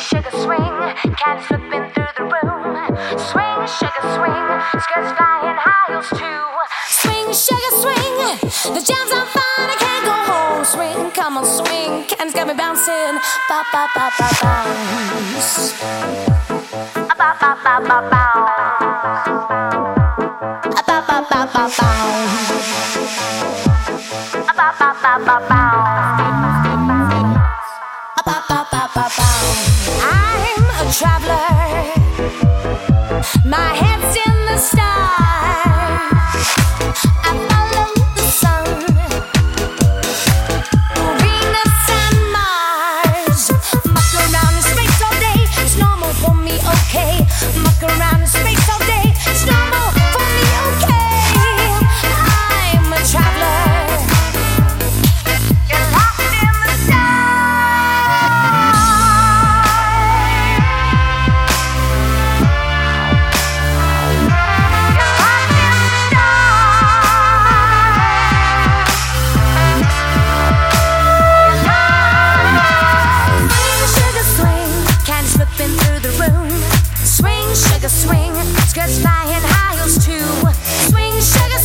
sugar swing, cats flipping through the room. Swing, sugar swing, skirts flying, high heels too. Swing, sugar swing, the jam's on fire, I can't go home. Swing, come on, swing, cats got me bouncing. Ba ba ba ba bounce. Ba ba ba ba bounce. Ba ba ba ba bounce. Ba ba ba ba bounce. My head. swing, skirts flying, high heels too. Swing, sugar.